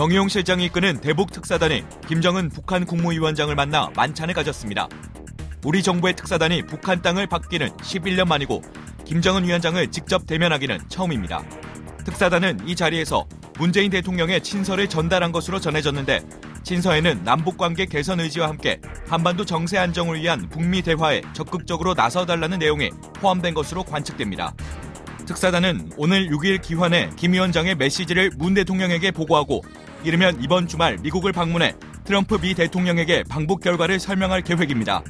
정의용 실장이 이끄는 대북 특사단이 김정은 북한 국무위원장을 만나 만찬을 가졌습니다. 우리 정부의 특사단이 북한 땅을 받기는 11년 만이고 김정은 위원장을 직접 대면하기는 처음입니다. 특사단은 이 자리에서 문재인 대통령의 친서를 전달한 것으로 전해졌는데 친서에는 남북 관계 개선 의지와 함께 한반도 정세 안정을 위한 북미 대화에 적극적으로 나서달라는 내용이 포함된 것으로 관측됩니다. 특사단은 오늘 6일 기환에 김 위원장의 메시지를 문 대통령에게 보고하고 이르면 이번 주말 미국을 방문해 트럼프 미 대통령에게 방북 결과를 설명할 계획입니다.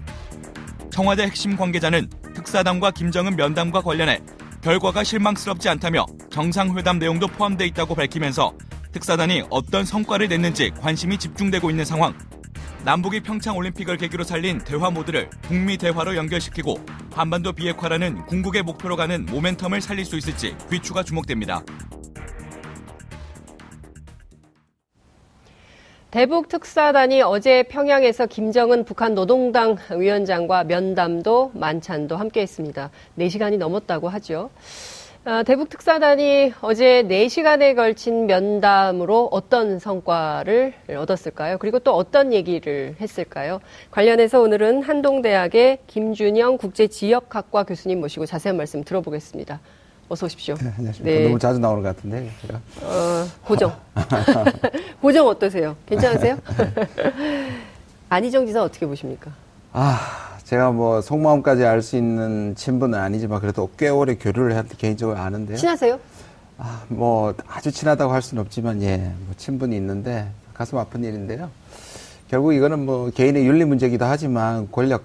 청와대 핵심 관계자는 특사단과 김정은 면담과 관련해 결과가 실망스럽지 않다며 정상회담 내용도 포함되어 있다고 밝히면서 특사단이 어떤 성과를 냈는지 관심이 집중되고 있는 상황. 남북이 평창 올림픽을 계기로 살린 대화 모드를 북미 대화로 연결시키고 한반도 비핵화라는 궁극의 목표로 가는 모멘텀을 살릴 수 있을지 귀추가 주목됩니다. 대북 특사단이 어제 평양에서 김정은 북한 노동당 위원장과 면담도 만찬도 함께 했습니다. 4시간이 넘었다고 하죠. 아, 대북 특사단이 어제 4시간에 걸친 면담으로 어떤 성과를 얻었을까요? 그리고 또 어떤 얘기를 했을까요? 관련해서 오늘은 한동대학의 김준영 국제지역학과 교수님 모시고 자세한 말씀 들어보겠습니다. 어서 오십시오. 네, 안녕하십니까. 네. 너무 자주 나오는 것 같은데, 제가. 어, 고정. 고정 어떠세요? 괜찮으세요? 안희정 지사 어떻게 보십니까? 아, 제가 뭐 속마음까지 알 수 있는 친분은 아니지만 그래도 꽤 오래 교류를 했는데 개인적으로 아는데요. 친하세요? 아, 뭐 아주 친하다고 할 수는 없지만 예, 뭐 친분이 있는데 가슴 아픈 일인데요. 결국 이거는 뭐 개인의 윤리 문제기도 하지만 권력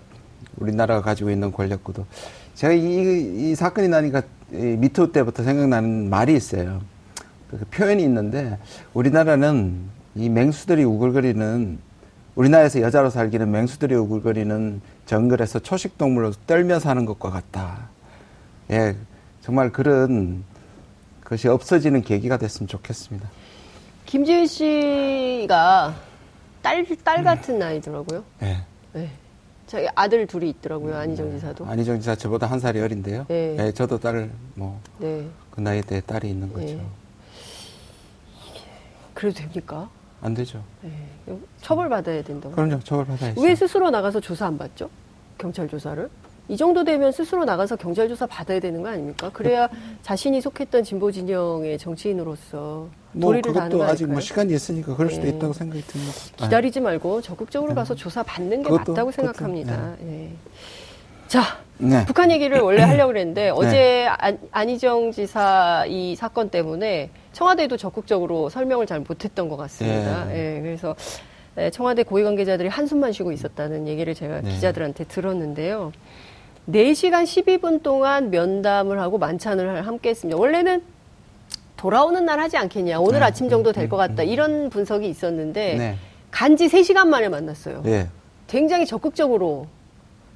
우리나라가 가지고 있는 권력구도 제가 이, 이 사건이 나니까 미투 때부터 생각나는 말이 있어요. 그 표현이 있는데 우리나라는 이 맹수들이 우글거리는 우리나라에서 여자로 살기는 맹수들이 우글거리는 정글에서 초식동물로 떨며 사는 것과 같다. 예, 정말 그런 것이 없어지는 계기가 됐으면 좋겠습니다. 김지은 씨가 딸, 딸 같은 아이더라고요. 네. 네. 저희 아들 둘이 있더라고요. 안희정 지사도. 안희정 지사 저보다 한 살이 어린데요. 네. 네 저도 딸, 뭐, 네. 그 나이에 때 딸이 있는 거죠. 네. 그래도 됩니까? 안 되죠. 네. 처벌받아야 된다고. 그럼요, 처벌받아야죠. 왜 스스로 나가서 조사 안 받죠? 경찰 조사를? 이 정도 되면 스스로 나가서 경찰 조사 받아야 되는 거 아닙니까? 그래야 자신이 속했던 진보 진영의 정치인으로서 뭐거 아직 뭐 시간이 있으니까 그럴 수도 네. 있다고 생각이 듭니다. 기다리지 말고 적극적으로 네. 가서 조사 받는 게 그것도, 맞다고 생각합니다. 네. 네. 자, 네. 북한 얘기를 원래 하려고 그랬는데 네. 어제 안, 희정 지사 이 사건 때문에 청와대도 적극적으로 설명을 잘 못했던 것 같습니다. 예, 그래서 청와대 고위 관계자들이 한숨만 쉬고 있었다는 얘기를 제가 기자들한테 들었는데요. 4시간 12분 동안 면담을 하고 만찬을 함께 했습니다. 원래는 돌아오는 날 하지 않겠냐. 오늘 네. 아침 정도 될것 음, 음, 같다. 음. 이런 분석이 있었는데 네. 간지 3시간 만에 만났어요. 네. 굉장히 적극적으로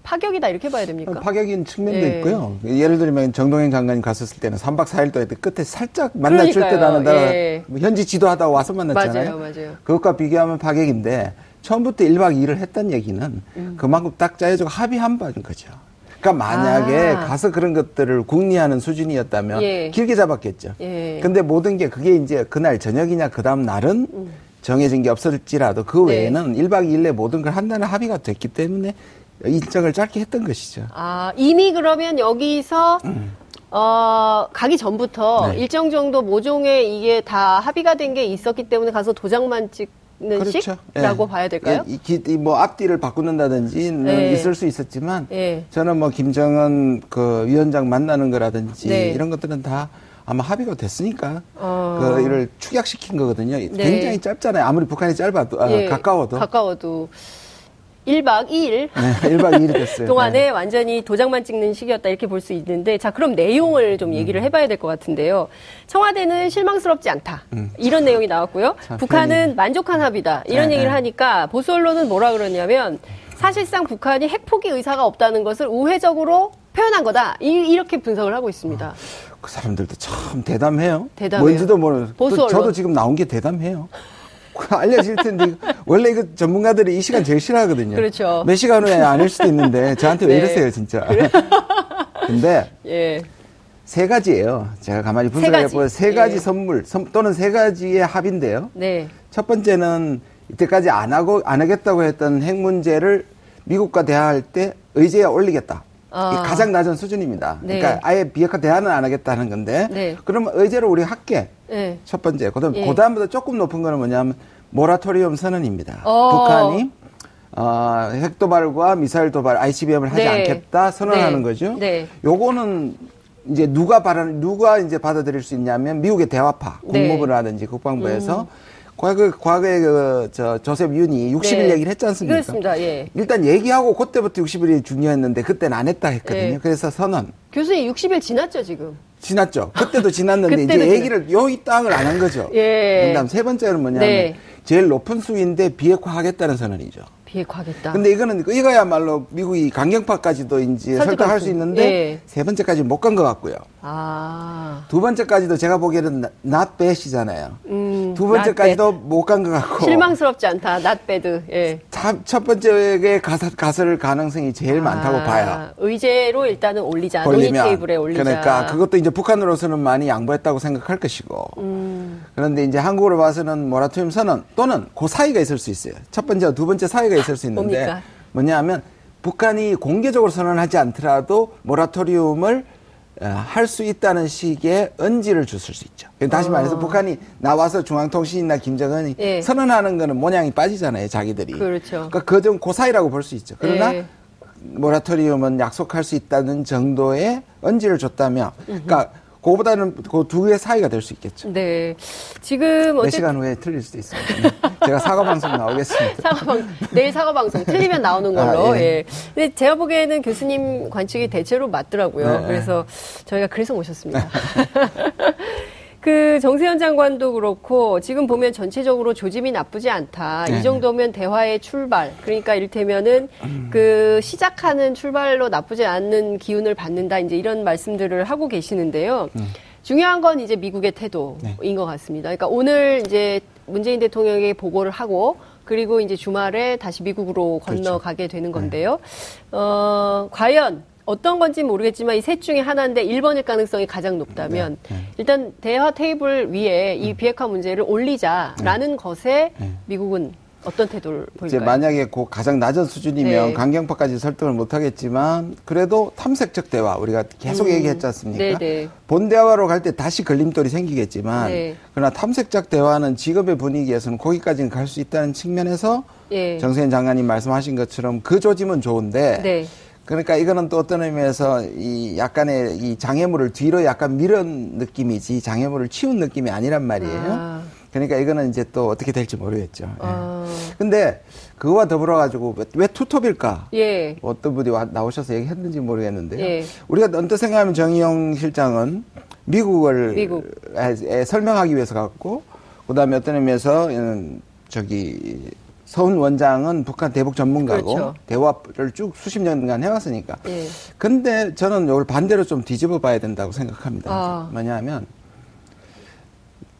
파격이다 이렇게 봐야 됩니까? 파격인 측면도 예. 있고요. 예를 들면 정동영 장관님 갔었을 때는 3박 4일 동안 끝에 살짝 만나줄 때 나는 예. 현지 지도하다 와서 만났잖아요. 맞아요, 맞아요. 그것과 비교하면 파격인데 처음부터 1박 2일을 했던 얘기는 음. 그만큼 딱 짜여지고 합의한 바인 거죠. 그러니까 만약에 아. 가서 그런 것들을 궁리하는 수준이었다면 예. 길게 잡았겠죠. 예. 근데 모든 게 그게 이제 그날 저녁이냐 그 다음 날은 음. 정해진 게 없을지라도 그 네. 외에는 네. 1박 2일 내 모든 걸 한다는 합의가 됐기 때문에 일정을 짧게 했던 것이죠. 아, 이미 그러면 여기서 음. 어, 가기 전부터 네. 일정 정도 모종의 이게 다 합의가 된 게 있었기 때문에 가서 도장만 찍 그렇죠. 식라고 예. 봐야 될까요? 이, 이, 뭐 앞뒤를 바꾸는다든지는 예. 있을 수 있었지만 예. 저는 뭐 김정은 그 위원장 만나는 거라든지 네. 이런 것들은 다 아마 합의가 됐으니까 어. 그 이를 축약시킨 거거든요. 네. 굉장히 짧잖아요. 아무리 북한이 짧아도 아, 예. 가까워도 가까워도 1박 2일. 네, 1박 2일이 됐어요. 동안에 네. 완전히 도장만 찍는 시기였다 이렇게 볼 수 있는데 자, 그럼 내용을 좀 얘기를 음. 해봐야 될 것 같은데요. 청와대는 실망스럽지 않다. 음. 이런 내용이 나왔고요. 북한은 만족한 합의다. 이런 네, 얘기를 네. 하니까 보수 언론은 뭐라 그러냐면 사실상 북한이 핵포기 의사가 없다는 것을 우회적으로 표현한 거다. 이, 렇게 분석을 하고 있습니다. 어, 그 사람들도 참 대담해요. 대담해요. 뭔지도 모르는. 보수 언론. 저도 지금 나온 게 대담해요. 알려질 텐데 원래 그 전문가들이 이 시간 제일 싫어하거든요. 그렇죠. 몇 시간 후에 아닐 수도 있는데 저한테 왜 네. 이러세요 진짜. 그래. 근데 예. 세 가지예요. 제가 가만히 분석해 보면 세 가지 예. 선물 또는 세 가지의 합인데요. 네. 첫 번째는 이때까지 안 하고 안 하겠다고 했던 핵 문제를 미국과 대화할 때 의제에 올리겠다. 아. 가장 낮은 수준입니다. 네. 그러니까 아예 비핵화 대화는 안 하겠다는 건데 네. 그러면 의제를 우리 할게. 네. 첫 번째. 그다음 예. 그다음보다 조금 높은 거는 뭐냐면 모라토리엄 선언입니다. 어. 북한이 어, 핵 도발과 미사일 도발 ICBM을 하지 네. 않겠다 선언하는 네. 거죠. 네. 요거는 이제 누가 받아 누가 이제 받아들일 수 있냐면 미국의 대화파 네. 국무부라든지 국방부에서 음. 과거 과거에 그저 조셉 윤이 60일 네. 얘기를 했지 않습니까? 그렇습니다. 예. 일단 얘기하고 그때부터 60일이 중요했는데 그때는 안 했다 했거든요. 예. 그래서 선언. 교수님 60일 지났죠 지금? 지났죠. 그때도 지났는데 그때도 이제. 얘기를 요이 땅을 안 한 거죠. 예. 그다음 세 번째는 뭐냐면 네. 제일 높은 수위인데 비핵화하겠다는 선언이죠. 비핵화하겠다. 근데 이거는 이거야말로 미국이 강경파까지도 이제 설득할 수 있는데 네. 세 번째까지 못 간 것 같고요. 아. 두 번째까지도 제가 보기에는 not bad이잖아요. 음, 두 번째까지도 못 간 것 같고. 실망스럽지 않다. bad. 예. 첫 번째에 가서, 갔을 가능성이 제일 아, 많다고 봐요. 의제로 일단은 올리자. 논의 테이블에 올리자. 그러니까 그것도 이제 북한으로서는 많이 양보했다고 생각할 것이고. 음. 그런데 이제 한국으로 봐서는 모라토리움 선언 또는 그 사이가 있을 수 있어요. 첫 번째와 두 번째 사이가 있을 수 있는데 뭡니까? 뭐냐면 북한이 공개적으로 선언하지 않더라도 모라토리움을 어, 할 수 있다는 식의 언지를 줬을 수 있죠. 다시 어. 말해서 북한이 나와서 중앙통신이나 김정은이 예. 선언하는 거는 모양이 빠지잖아요, 자기들이. 그렇죠. 그러니까 그좀 고사이라고 볼 수 있죠. 그러나 예. 모라토리움은 약속할 수 있다는 정도의 언지를 줬다면, 그러니까 그거보다는 그 두 개의 사이가 될 수 있겠죠. 네. 지금 몇 시간 후에 틀릴 수도 있습니다. 제가 사과 방송 나오겠습니다. 사과 방 내일 사과 방송 틀리면 나오는 걸로. 아, 예. 예. 근데 제가 보기에는 교수님 관측이 대체로 맞더라고요. 네. 그래서 저희가 그래서 모셨습니다. 그 정세현 장관도 그렇고 지금 보면 전체적으로 조짐이 나쁘지 않다. 네. 이 정도면 대화의 출발. 그러니까 이를테면은 음. 그 시작하는 출발로 나쁘지 않는 기운을 받는다. 이제 이런 말씀들을 하고 계시는데요. 음. 중요한 건 이제 미국의 태도인 네. 것 같습니다. 그러니까 오늘 이제 문재인 대통령에게 보고를 하고 그리고 이제 주말에 다시 미국으로 그렇죠. 건너가게 그렇죠. 되는 건데요. 네. 어, 과연 어떤 건지 모르겠지만 이 셋 중에 하나인데 1번일 가능성이 가장 높다면 네, 네. 일단 대화 테이블 위에 이 음. 비핵화 문제를 올리자라는 네. 것에 네. 미국은 어떤 태도를 보일까요? 이제 만약에 그 가장 낮은 수준이면 네. 강경파까지 설득을 못 하겠지만 그래도 탐색적 대화 우리가 계속 음. 얘기했지 않습니까? 네네. 네. 본 대화로 갈 때 다시 걸림돌이 생기겠지만 네. 그러나 탐색적 대화는 지금의 분위기에서는 거기까지는 갈 수 있다는 측면에서 예. 정세현 장관님 말씀하신 것처럼 그 조짐은 좋은데 네. 그러니까 이거는 또 어떤 의미에서 이 약간의 이 장애물을 뒤로 약간 밀은 느낌이지 장애물을 치운 느낌이 아니란 말이에요. 아. 그러니까 이거는 이제 또 어떻게 될지 모르겠죠. 예. 아. 예. 근데 그거와 더불어 가지고 왜, 왜 투톱일까? 예. 어떤 분이 와, 나오셔서 얘기했는지 모르겠는데요. 예. 우리가 언뜻 생각하면 정의용 실장은 미국을 미국. 에, 에 설명하기 위해서 갔고 그다음에 어떤 의미에서 저기 서훈 원장은 북한 대북 전문가고 그렇죠. 대화를 쭉 수십 년간 해왔으니까. 예. 근데 저는 이걸 반대로 좀 뒤집어 봐야 된다고 생각합니다. 아. 뭐냐면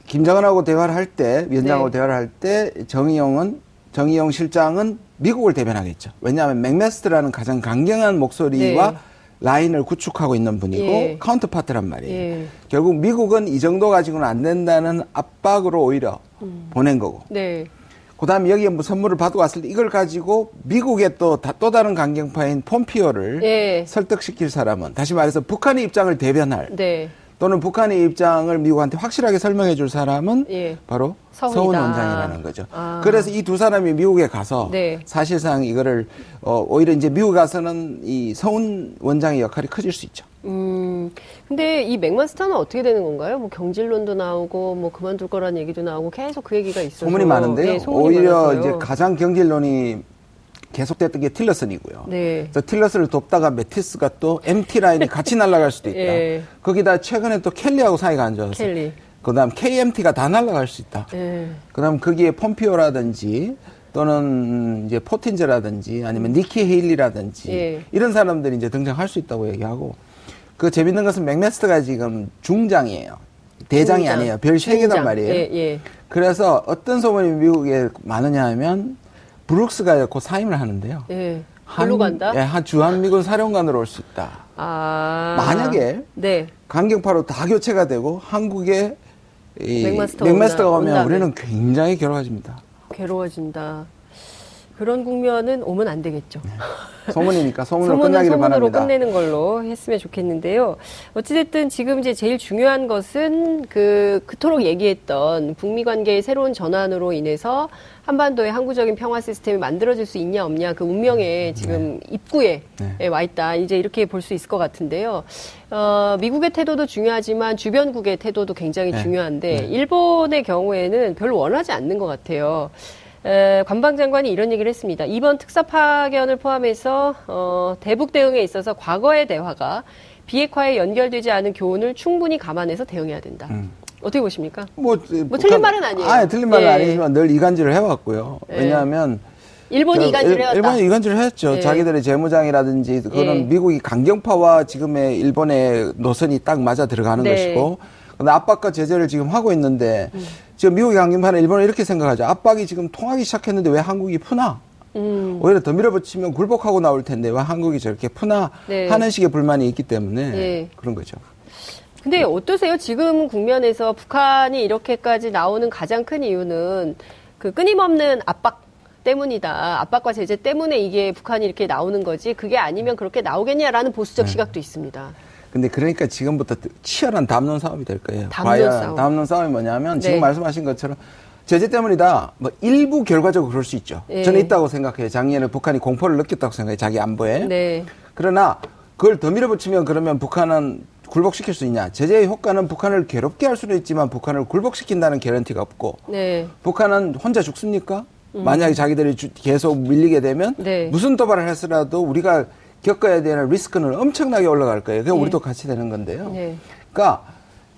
김정은하고 대화를 할 때, 위원장하고 네. 대화를 할 때 정의용은 정의용 실장은 미국을 대변하겠죠. 왜냐하면 맥매스터라는 가장 강경한 목소리와 네. 라인을 구축하고 있는 분이고 예. counterpart란 말이에요. 예. 결국 미국은 이 정도 가지고는 안 된다는 압박으로 오히려 음. 보낸 거고. 네. 그 다음에 여기에 뭐 선물을 받고 왔을 때 이걸 가지고 미국의 또, 또 다른 강경파인 폼피오를 예. 설득시킬 사람은 다시 말해서 북한의 입장을 대변할 네. 또는 북한의 입장을 미국한테 확실하게 설명해 줄 사람은 예. 바로. 서훈 원장이라는 거죠. 아. 그래서 이 두 사람이 미국에 가서 네. 사실상 이거를 어, 오히려 이제 미국 가서는 이 서훈 원장의 역할이 커질 수 있죠. 음, 근데 이 맥마스터는 어떻게 되는 건가요? 뭐 경질론도 나오고 뭐 그만둘 거라는 얘기도 나오고 계속 그 얘기가 있어서 소문이 많은데요. 네, 소문이 오히려 많았어요. 이제 가장 경질론이 계속됐던 게 틸러슨이고요. 네. 그래서 틸러슨을 돕다가 메티스가 또 MT 라인이 같이 날아갈 수도 있다. 예. 거기다 최근에 또 켈리하고 사이가 안 좋아서. 켈리. 그다음 KMT가 다 날아갈 수 있다. 예. 그다음 거기에 폼피오라든지 또는 이제 포틴즈라든지 아니면 니키 헤일리라든지 예. 이런 사람들이 이제 등장할 수 있다고 얘기하고 그 재밌는 것은 맥메스터가 지금 중장이에요. 대장이 중장. 아니에요. 별 세 개단 말이에요. 예, 예. 그래서 어떤 소문이 미국에 많으냐 하면 브룩스가 곧 사임을 하는데요. 예. 별로 간다? 예, 한 주한미군 사령관으로 올 수 있다. 아. 만약에 네. 강경파로 다 교체가 되고 한국에 이 맥마스터 맥마스터가 오면 우리는 굉장히 괴로워집니다. 괴로워진다. 그런 국면은 오면 안 되겠죠. 네. 소문이니까 소문으로 소문은 끝나기를 소문으로 바랍니다. 끝내는 걸로 했으면 좋겠는데요. 어찌됐든 지금 이제 제일 중요한 것은 그 그토록 얘기했던 북미 관계의 새로운 전환으로 인해서 한반도의 항구적인 평화 시스템이 만들어질 수 있냐 없냐 그 운명의 지금 네. 입구에 네. 와 있다. 이제 이렇게 볼 수 있을 것 같은데요. 어, 미국의 태도도 중요하지만 주변국의 태도도 굉장히 네. 중요한데 네. 일본의 경우에는 별로 원하지 않는 것 같아요. 에, 관방장관이 이런 얘기를 했습니다. 이번 특사 파견을 포함해서 어, 대북 대응에 있어서 과거의 대화가 비핵화에 연결되지 않은 교훈을 충분히 감안해서 대응해야 된다. 음. 어떻게 보십니까? 뭐, 뭐 틀린 말은 아니에요. 아, 틀린 말은 예. 아니지만 늘 이간질을 해왔고요. 예. 왜냐하면 일본이 이간질을 해왔다. 일본이 이간질을 했죠. 예. 자기들의 재무장이라든지 그거는 예. 미국이 강경파와 지금의 일본의 노선이 딱 맞아 들어가는 네. 것이고 근데 압박과 제재를 지금 하고 있는데 음. 지금 미국의 강경파는 일본은 이렇게 생각하죠. 압박이 지금 통하기 시작했는데 왜 한국이 푸나? 음. 오히려 더 밀어붙이면 굴복하고 나올 텐데 왜 한국이 저렇게 푸나 네. 하는 식의 불만이 있기 때문에 네. 그런 거죠. 근데 어떠세요? 지금 국면에서 북한이 이렇게까지 나오는 가장 큰 이유는 그 끊임없는 압박 때문이다. 압박과 제재 때문에 이게 북한이 이렇게 나오는 거지. 그게 아니면 그렇게 나오겠냐라는 보수적 네. 시각도 있습니다. 근데 그러니까 지금부터 치열한 담론 싸움이 될 거예요. 담론 과연 싸움. 담론 싸움이 뭐냐면 지금 네. 말씀하신 것처럼 제재 때문이다. 뭐 일부 결과적으로 그럴 수 있죠. 네. 저는 있다고 생각해요. 작년에 북한이 공포를 느꼈다고 생각해요. 자기 안보에. 네. 그러나 그걸 더 밀어붙이면 그러면 북한은 굴복시킬 수 있냐? 제재의 효과는 북한을 괴롭게 할 수도 있지만 북한을 굴복시킨다는 개런티가 없고 네. 북한은 혼자 죽습니까? 음. 만약에 자기들이 계속 밀리게 되면 네. 무슨 도발을 했으라도 우리가 겪어야 되는 리스크는 엄청나게 올라갈 거예요. 그게 네. 우리도 같이 되는 건데요. 네. 그러니까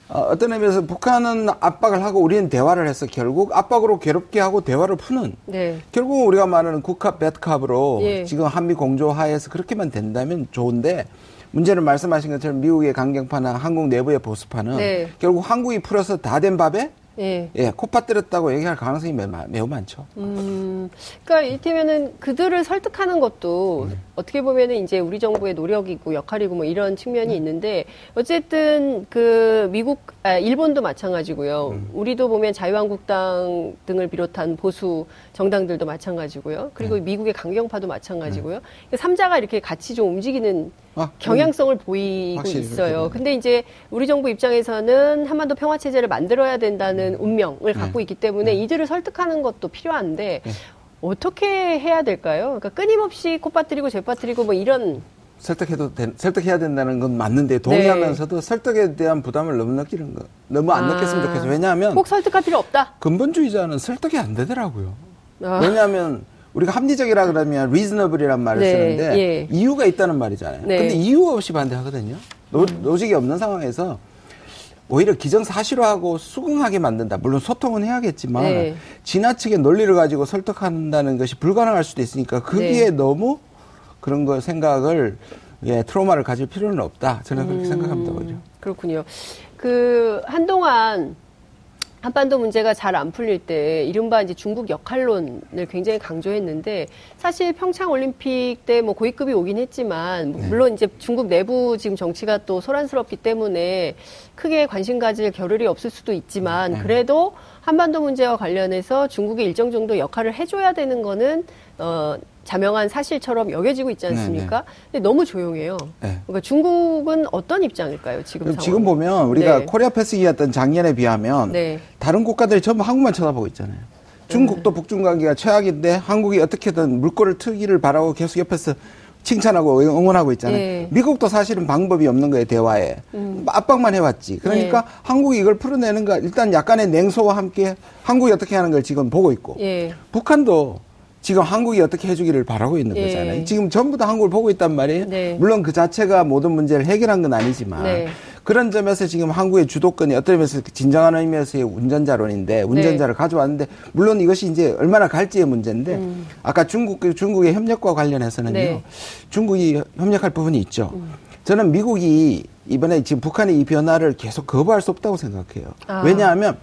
어, 떤 의미에서 북한은 압박을 하고 우리는 대화를 해서 결국 압박으로 괴롭게 하고 대화를 푸는 네. 결국 우리가 말하는 국합, 배트캅으로 예. 지금 한미 공조 하에서 그렇게만 된다면 좋은데 문제는 말씀하신 것처럼 미국의 강경파나 한국 내부의 보수파는 네. 결국 한국이 풀어서 다 된 밥에 예. 예, 코 빠뜨렸다고 얘기할 가능성이 매우, 매우 많죠. 음, 그러니까 이를테면은 그들을 설득하는 것도 음. 어떻게 보면은 이제 우리 정부의 노력이고 역할이고 뭐 이런 측면이 음. 있는데 어쨌든 그 미국, 아, 일본도 마찬가지고요. 음. 우리도 보면 자유한국당 등을 비롯한 보수 정당들도 마찬가지고요. 그리고 네. 미국의 강경파도 마찬가지고요. 네. 삼자가 이렇게 같이 좀 움직이는 아, 경향성을 보이고 있어요. 근데 이제 우리 정부 입장에서는 한반도 평화 체제를 만들어야 된다는 운명을 갖고 네. 있기 때문에 네. 이들을 설득하는 것도 필요한데 네. 어떻게 해야 될까요? 그러니까 끊임없이 콧빠뜨리고 재빠뜨리고 뭐 이런 설득해도 된, 설득해야 된다는 건 맞는데 동의하면서도 네. 설득에 대한 부담을 너무 느끼는 거 너무 안 아, 느꼈으면 좋겠어요. 왜냐하면 꼭 설득할 필요 없다. 근본주의자는 설득이 안 되더라고요. 아. 왜냐하면 우리가 합리적이라 그러면 reasonable이란 말을 네, 쓰는데 예. 이유가 있다는 말이잖아요. 네. 근데 이유 없이 반대하거든요. no, 음. logic이 없는 상황에서 오히려 기정사실화하고 수긍하게 만든다. 물론 소통은 해야겠지만 네. 지나치게 논리를 가지고 설득한다는 것이 불가능할 수도 있으니까 거기에 네. 너무 그런 거 생각을 예, 트라우마를 가질 필요는 없다. 저는 그렇게 음, 생각합니다. 오히려. 그렇군요. 그 한동안 한반도 문제가 잘 안 풀릴 때 이른바 이제 중국 역할론을 굉장히 강조했는데 사실 평창 올림픽 때 뭐 고위급이 오긴 했지만 네. 물론 이제 중국 내부 지금 정치가 또 소란스럽기 때문에 크게 관심 가질 겨를이 없을 수도 있지만 네. 그래도 한반도 문제와 관련해서 중국이 일정 정도 역할을 해줘야 되는 거는 어 자명한 사실처럼 여겨지고 있지 않습니까? 네네. 네. 근데 너무 조용해요. 네. 그러니까 중국은 어떤 입장일까요? 지금 지금 보면 우리가 네. 코리아 패스기였던 작년에 비하면 네. 다른 국가들이 전부 한국만 쳐다보고 있잖아요. 중국도 네. 북중 관계가 최악인데 한국이 어떻게든 물꼬를 트기를 바라고 계속 옆에서 칭찬하고 응원하고 있잖아요. 네. 미국도 사실은 방법이 없는 거예요, 대화에. 음. 압박만 해왔지. 그러니까 네. 한국이 이걸 풀어내는 거, 일단 약간의 냉소와 함께 한국이 어떻게 하는 걸 지금 보고 있고. 예. 북한도 지금 한국이 어떻게 해주기를 바라고 있는 네. 거잖아요. 지금 전부 다 한국을 보고 있단 말이에요. 네. 물론 그 자체가 모든 문제를 해결한 건 아니지만 네. 그런 점에서 지금 한국의 주도권이 어떤 의미에서 진정한 의미에서의 운전자론인데 운전자를 네. 가져왔는데 물론 이것이 이제 얼마나 갈지의 문제인데 음. 아까 중국 중국의 협력과 관련해서는요. 네. 중국이 협력할 부분이 있죠. 음. 저는 미국이 이번에 지금 북한의 이 변화를 계속 거부할 수 없다고 생각해요. 아. 왜냐하면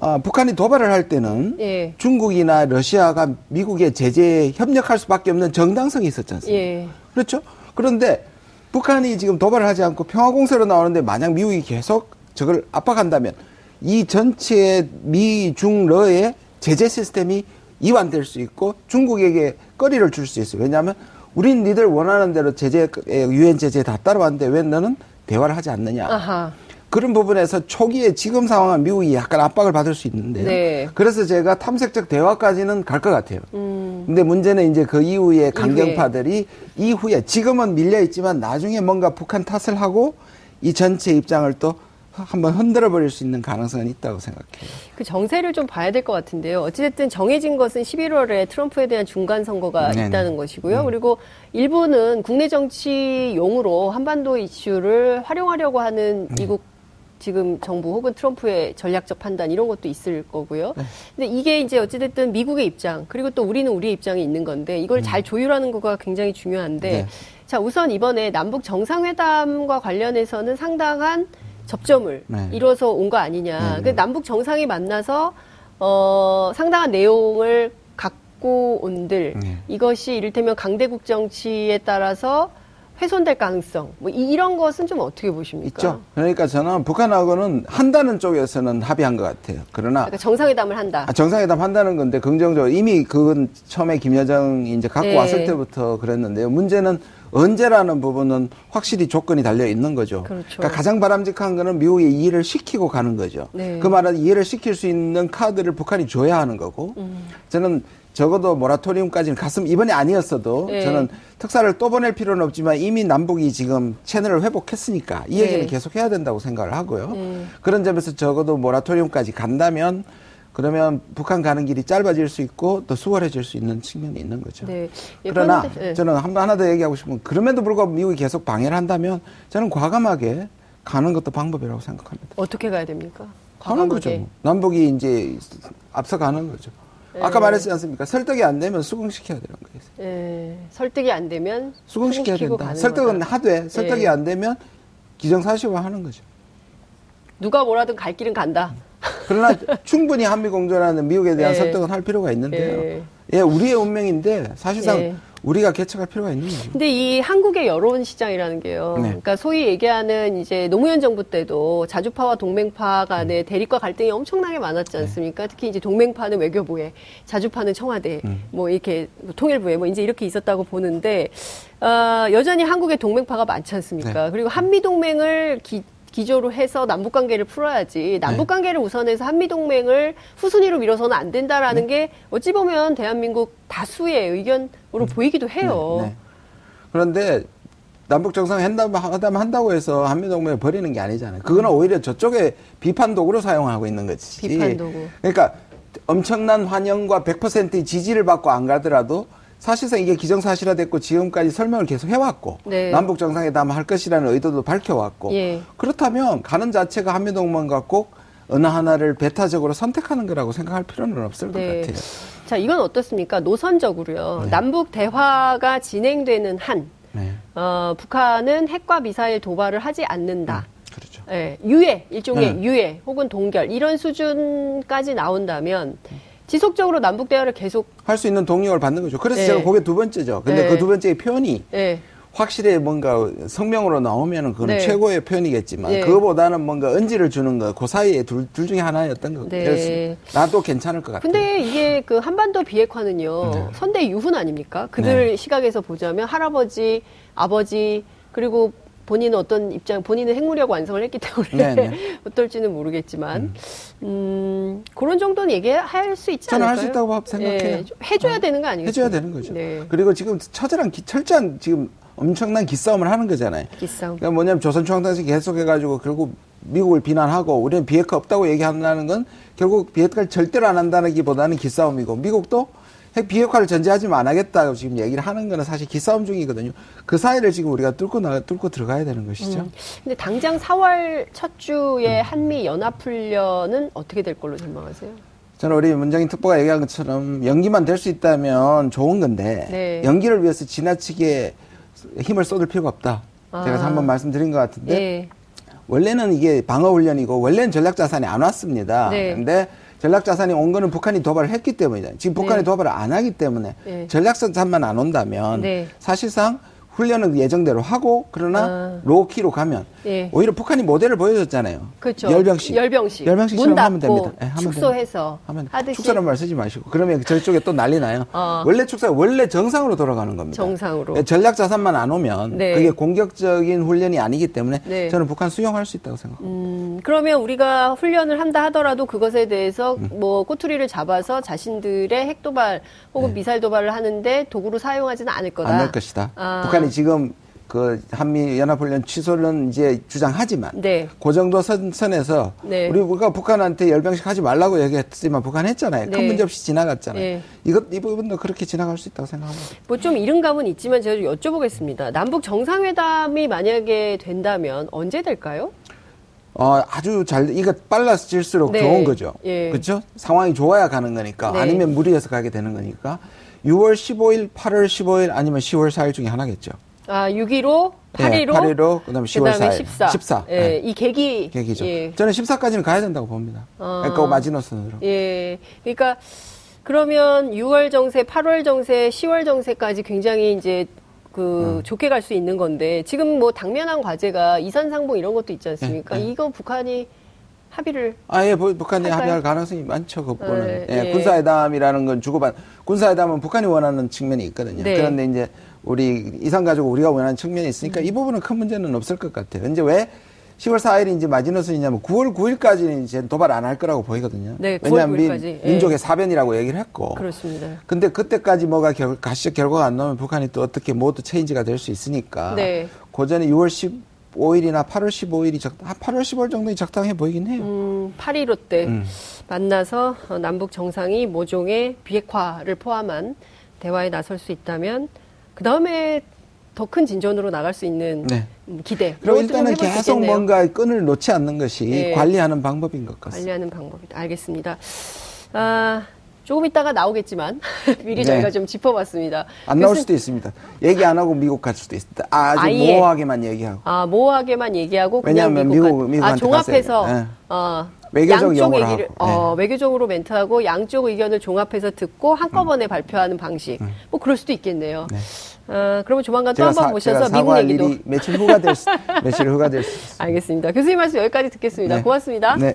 어, 북한이 도발을 할 때는 예. 중국이나 러시아가 미국의 제재에 협력할 수밖에 없는 정당성이 있었지 않습니까? 예. 그렇죠? 그런데 북한이 지금 도발을 하지 않고 평화공세로 나오는데 만약 미국이 계속 저걸 압박한다면 이 전체 미, 중, 러의 제재 시스템이 이완될 수 있고 중국에게 거리를 줄 수 있어요. 왜냐하면 우린 니들 원하는 대로 제재, 유엔 제재 다 따라왔는데 왜 너는 대화를 하지 않느냐. 아하. 그런 부분에서 초기에 지금 상황은 미국이 약간 압박을 받을 수 있는데 네. 그래서 제가 탐색적 대화까지는 갈 것 같아요. 음. 근데 문제는 이제 그 이후에 강경파들이 이후에. 이후에 지금은 밀려 있지만 나중에 뭔가 북한 탓을 하고 이 전체 입장을 또 한번 흔들어 버릴 수 있는 가능성은 있다고 생각해요. 그 정세를 좀 봐야 될 것 같은데요. 어찌됐든 정해진 것은 11월에 트럼프에 대한 중간 선거가 네네. 있다는 것이고요. 네. 그리고 일부는 국내 정치용으로 한반도 이슈를 활용하려고 하는 네. 미국 지금 정부 혹은 트럼프의 전략적 판단 이런 것도 있을 거고요. 네. 근데 이게 이제 어찌됐든 미국의 입장 그리고 또 우리는 우리의 입장이 있는 건데 이걸 음. 잘 조율하는 거가 굉장히 중요한데 네. 자 우선 이번에 남북 정상회담과 관련해서는 상당한 접점을 네. 이뤄서 온 거 아니냐. 네, 그 남북 정상이 만나서 어, 상당한 내용을 갖고 온들 네. 이것이 이를테면 강대국 정치에 따라서 훼손될 가능성 뭐 이런 것은 좀 어떻게 보십니까? 있죠. 그러니까 저는 북한하고는 한다는 쪽에서는 합의한 것 같아요. 그러나 그러니까 정상회담을 한다. 아, 정상회담 한다는 건데 긍정적으로 이미 그건 처음에 김여정이 이제 갖고 네. 왔을 때부터 그랬는데요. 문제는 언제라는 부분은 확실히 조건이 달려 있는 거죠. 그렇죠. 그러니까 가장 바람직한 거는 미국이 이해를 시키고 가는 거죠. 네. 그 말은 이해를 시킬 수 있는 카드를 북한이 줘야 하는 거고 음. 저는 적어도 모라토리움까지는 갔으면 이번에 아니었어도 네. 저는 특사를 또 보낼 필요는 없지만 이미 남북이 지금 채널을 회복했으니까 이 얘기는 네. 계속 해야 된다고 생각을 하고요. 네. 그런 점에서 적어도 모라토리움까지 간다면 그러면 북한 가는 길이 짧아질 수 있고 더 수월해질 수 있는 측면이 있는 거죠. 네. 예, 그러나 네. 저는 한번 하나 더 얘기하고 싶은 그럼에도 불구하고 미국이 계속 방해를 한다면 저는 과감하게 가는 것도 방법이라고 생각합니다. 어떻게 가야 됩니까? 과감하게. 가는 거죠. 남북이 이제 앞서가는 거죠. 아까 말했지 않습니까? 설득이 안 되면 수긍시켜야 되는 거예요. 예, 설득이 안 되면 수긍시켜야 된다. 설득은 거다. 하되 설득이 예. 안 되면 기정사실화 하는 거죠. 누가 뭐라든 갈 길은 간다. 그러나 충분히 한미 공조라는 미국에 대한 예. 설득은 할 필요가 있는데요. 예, 예 우리의 운명인데 사실상 예. 우리가 개척할 필요가 있는 거죠. 근데 이 한국의 여론 시장이라는 게요. 네. 그러니까 소위 얘기하는 이제 노무현 정부 때도 자주파와 동맹파 간의 음. 대립과 갈등이 엄청나게 많았지 네. 않습니까? 네. 특히 이제 동맹파는 외교부에, 자주파는 청와대, 음. 뭐 이렇게 통일부에 뭐 이제 이렇게 있었다고 보는데 어, 여전히 한국의 동맹파가 많지 않습니까? 네. 그리고 한미 동맹을 기 기조로 해서 남북 관계를 풀어야지 남북 네. 관계를 우선해서 한미 동맹을 후순위로 밀어서는 안 된다라는 네. 게 어찌 보면 대한민국 다수의 의견으로 음. 보이기도 해요. 네. 네. 그런데 남북 정상 회담 한다고 해서 한미 동맹을 버리는 게 아니잖아요. 그거는 오히려 저쪽에 비판 도구로 사용하고 있는 거지. 비판 도구. 그러니까 엄청난 환영과 100%의 지지를 받고 안 가더라도 사실상 이게 기정사실화됐고 지금까지 설명을 계속 해왔고 네. 남북 정상회담 할 것이라는 의도도 밝혀왔고 예. 그렇다면 가는 자체가 한미동맹과 꼭 어느 하나를 배타적으로 선택하는 거라고 생각할 필요는 없을 네. 것 같아요. 자 이건 어떻습니까? 노선적으로요. 네. 남북 대화가 진행되는 한 네. 어, 북한은 핵과 미사일 도발을 하지 않는다. 음, 그렇죠. 예, 유예 일종의 네. 유예 혹은 동결 이런 수준까지 나온다면. 음. 지속적으로 남북 대화를 계속 할 수 있는 동력을 받는 거죠. 그래서 네. 제가 그게 두 번째죠. 근데 네. 그두 번째의 표현이 네. 확실히 뭔가 성명으로 나오면은 그거는 네. 최고의 표현이겠지만 네. 그거보다는 뭔가 언지를 주는 거 그 사이에 둘, 둘 중에 하나였던 것 네. 나도 괜찮을 것 같아요. 근데 이게 그 한반도 비핵화는요 네. 선대 유훈 아닙니까? 그들 네. 시각에서 보자면 할아버지, 아버지 그리고 본인은 어떤 입장, 본인은 핵무력 완성을 했기 때문에 네, 네. 어떨지는 모르겠지만 음. 음, 그런 정도는 얘기할 수 있지 저는 않을까요? 할수 있다고 생각해요. 예, 해줘야 어. 되는 거 아니겠어요? 해줘야 되는 거죠. 네. 그리고 지금 처절한 철저한 지금 엄청난 기싸움을 하는 거잖아요. 기싸움. 그러니까 뭐냐면 조선총당에서 계속해가지고 결국 미국을 비난하고 우리는 비핵화 없다고 얘기한다는 건 결국 비핵화를 절대로 안 한다는 기보다는 기싸움이고 미국도 핵 비핵화를 전제하지만 안 하겠다고 지금 얘기를 하는 거는 사실 기싸움 중이거든요. 그 사이를 지금 우리가 뚫고 나 뚫고 들어가야 되는 것이죠. 음. 근데 당장 4월 첫 주에 음. 한미 연합 훈련은 어떻게 될 걸로 전망하세요? 저는 우리 문정인 특보가 얘기한 것처럼 연기만 될 수 있다면 좋은 건데 네. 연기를 위해서 지나치게 힘을 쏟을 필요가 없다. 아. 제가 한번 말씀드린 것 같은데 네. 원래는 이게 방어 훈련이고 원래는 전략 자산이 안 왔습니다. 네. 근데 전략 자산이 온 거는 북한이 도발을 했기 때문이잖아요. 지금 북한이 네. 도발을 안 하기 때문에 네. 전략 자산만 안 온다면 네. 사실상 훈련은 예정대로 하고 그러나 아. 로키로 가면 예. 오히려 북한이 모델을 보여줬잖아요. 그렇죠. 열병식. 열병식. 열병식처럼 하면 됩니다. 네, 하면 축소해서 하면 하듯이. 축소란 말 쓰지 마시고 그러면 저쪽에 또 난리 나요. 어. 원래 축소 원래 정상으로 돌아가는 겁니다. 정상으로. 네, 전략 자산만 안 오면 네. 그게 공격적인 훈련이 아니기 때문에 네. 저는 북한 수용할 수 있다고 생각합니다. 음, 그러면 우리가 훈련을 한다 하더라도 그것에 대해서 음. 뭐 꼬투리를 잡아서 자신들의 핵 도발 혹은 네. 미사일 도발을 하는데 도구로 사용하지는 않을 거다. 안 할 것이다. 아. 북한이 지금 그 한미 연합훈련 취소는 이제 주장하지만 네. 그 정도 선, 선에서 네. 우리 우리가 북한한테 열병식 하지 말라고 얘기했지만 북한 했잖아요. 네. 큰 문제 없이 지나갔잖아요. 네. 이것 이 부분도 그렇게 지나갈 수 있다고 생각합니다. 뭐 좀 이른 감은 있지만 제가 여쭤보겠습니다. 남북 정상회담이 만약에 된다면 언제 될까요? 어, 아주 잘, 이거 빨라질수록 네. 좋은 거죠. 예. 그렇죠? 상황이 좋아야 가는 거니까. 네. 아니면 무리해서 가게 되는 거니까. 6월 15일, 8월 15일, 아니면 10월 4일 중에 하나겠죠. 아, 6.15, 8.15, 네, 8.15 그다음에 10월 4일. 14. 14. 예, 네. 이 계기. 계기죠. 예. 저는 14까지는 가야 된다고 봅니다. 아. 그러니까 마지노선으로. 예. 그러니까 그러면 6월 정세, 8월 정세, 10월 정세까지 굉장히 이제 그 음. 좋게 갈 수 있는 건데 지금 뭐 당면한 과제가 이산상봉 이런 것도 있지 않습니까? 네, 네. 이거 북한이 합의를 아예 북한이 할까요? 합의할 가능성이 많죠. 그거는 네, 예, 군사회담이라는 건 주고받 군사회담은 북한이 원하는 측면이 있거든요. 네. 그런데 이제 우리 이상 가지고 우리가 원하는 측면이 있으니까 음. 이 부분은 큰 문제는 없을 것 같아요. 이제 왜 10월 4일이 이제 마지노선이냐면 9월 9일까지는 이제 도발 안 할 거라고 보이거든요. 네, 왜냐하면 민, 민족의 예. 사변이라고 얘기를 했고. 그렇습니다. 근데 그때까지 뭐가 결, 가시적 결과가 안 나오면 북한이 또 어떻게 모두 체인지가 될 수 있으니까. 네. 그 전에 6월 15일이나 8월 15일이 적, 한 8월 15일 정도 적당해 보이긴 해요. 음, 8.15 때 음. 만나서 어, 남북 정상이 모종의 비핵화를 포함한 대화에 나설 수 있다면 그 다음에 더 큰 진전으로 나갈 수 있는 네. 음, 기대. 그리고 일단은 계속 뭔가 끈을 놓지 않는 것이 네. 관리하는 방법인 것 같습니다. 관리하는 방법이다. 알겠습니다. 아, 조금 있다가 나오겠지만 미리 네. 저희가 좀 짚어봤습니다. 안 나올 수도 있습니다. 얘기 안 하고 미국 갈 수도 있습니다. 아주 아예. 모호하게만 얘기하고. 아 모호하게만 얘기하고 왜냐하면 미국 미국 아 종합해서 네. 어, 외교적 양쪽 얘기를 어, 네. 어, 외교적으로 멘트하고 양쪽 의견을 종합해서 듣고 한꺼번에 음. 발표하는 방식. 음. 뭐 그럴 수도 있겠네요. 네. 어, 그러면 조만간 또 한번 모셔서 미국 얘기도 며칠 후가 될 수, 며칠 후가 될 수. 알겠습니다. 교수님 말씀 여기까지 듣겠습니다. 네. 고맙습니다. 네.